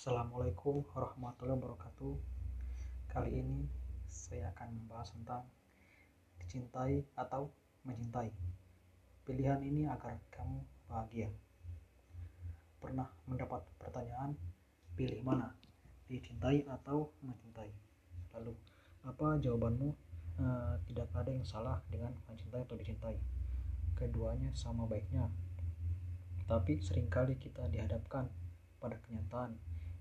Assalamualaikum warahmatullahi wabarakatuh. Kali ini saya akan membahas tentang dicintai atau mencintai. Pilihan ini agar kamu bahagia. Pernah mendapat pertanyaan, pilih mana? Dicintai atau mencintai? Lalu, apa jawabanmu? E, tidak ada yang salah dengan mencintai atau dicintai. Keduanya sama baiknya. Tapi sering kali kita dihadapkan pada kenyataan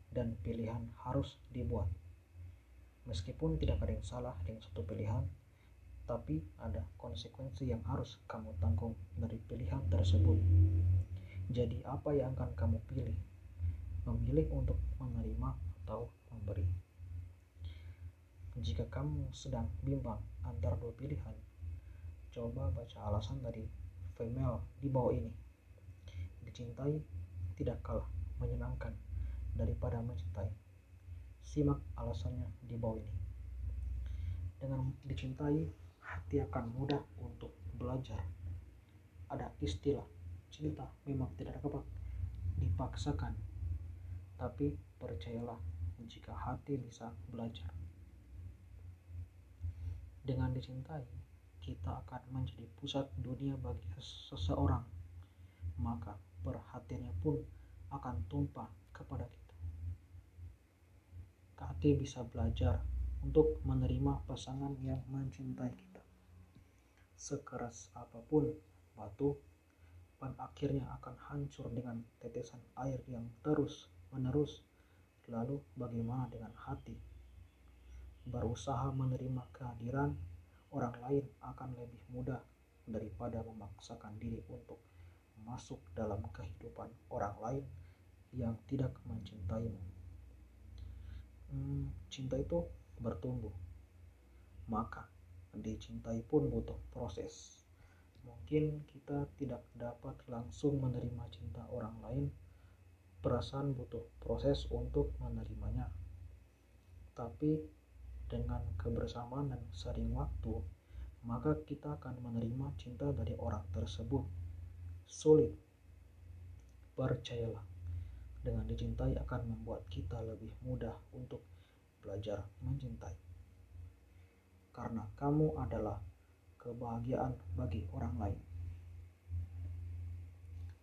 dan pilihan harus dibuat. Meskipun tidak ada yang salah dengan satu pilihan, tapi ada konsekuensi yang harus kamu tanggung dari pilihan tersebut. Jadi, apa yang akan kamu pilih? Memilih untuk menerima atau memberi. Jika kamu sedang bimbang antara dua pilihan, coba baca alasan dari female di bawah ini. Dicintai tidak kalah menyenangkan daripada mencintai. Simak alasannya di bawah ini. Dengan dicintai, hati akan mudah untuk belajar. Ada istilah, cinta memang tidak dapat dipaksakan. Tapi percayalah jika hati bisa belajar. Dengan dicintai, kita akan menjadi pusat dunia bagi seseorang. Maka perhatiannya pun akan tumpah kepada kita. Hati bisa belajar untuk menerima pasangan yang mencintai kita. Sekeras apa pun batu, pada akhirnya akan hancur dengan tetesan air yang terus menerus. Lalu bagaimana dengan hati? Berusaha menerima kehadiran orang lain akan lebih mudah daripada memaksakan diri untuk masuk dalam kehidupan orang lain yang tidak mencintaimu. Hmm, cinta itu bertumbuh. Maka dicintai pun butuh proses. Mungkin kita tidak dapat langsung menerima cinta orang lain. Perasaan butuh proses untuk menerimanya. Tapi dengan kebersamaan dan sering waktu maka kita akan menerima cinta dari orang tersebut. Sulit. Percayalah dengan dicintai akan membuat kita lebih mudah untuk belajar mencintai. Karena kamu adalah kebahagiaan bagi orang lain.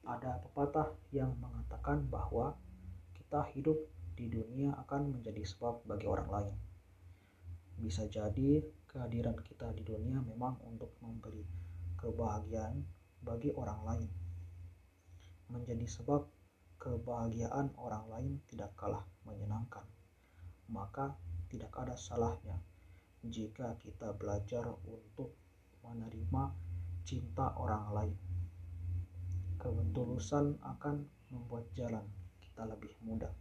Ada pepatah yang mengatakan bahwa kita hidup di dunia akan menjadi sebab bagi orang lain. Bisa jadi kehadiran kita di dunia memang untuk memberi kebahagiaan bagi orang lain. Menjadi sebab kebahagiaan orang lain tidak kalah menyenangkan, maka tidak ada salahnya jika kita belajar untuk menerima cinta orang lain. Ketulusan akan membuat jalan kita lebih mudah.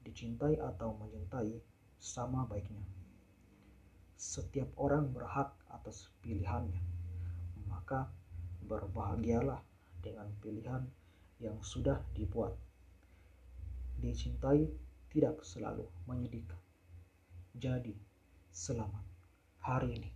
Dicintai atau mencintai sama baiknya. Setiap orang berhak atas pilihannya, maka berbahagialah dengan pilihan yang sudah dibuat. Dicintai tidak selalu menyedihkan. Jadi, selamat hari ini.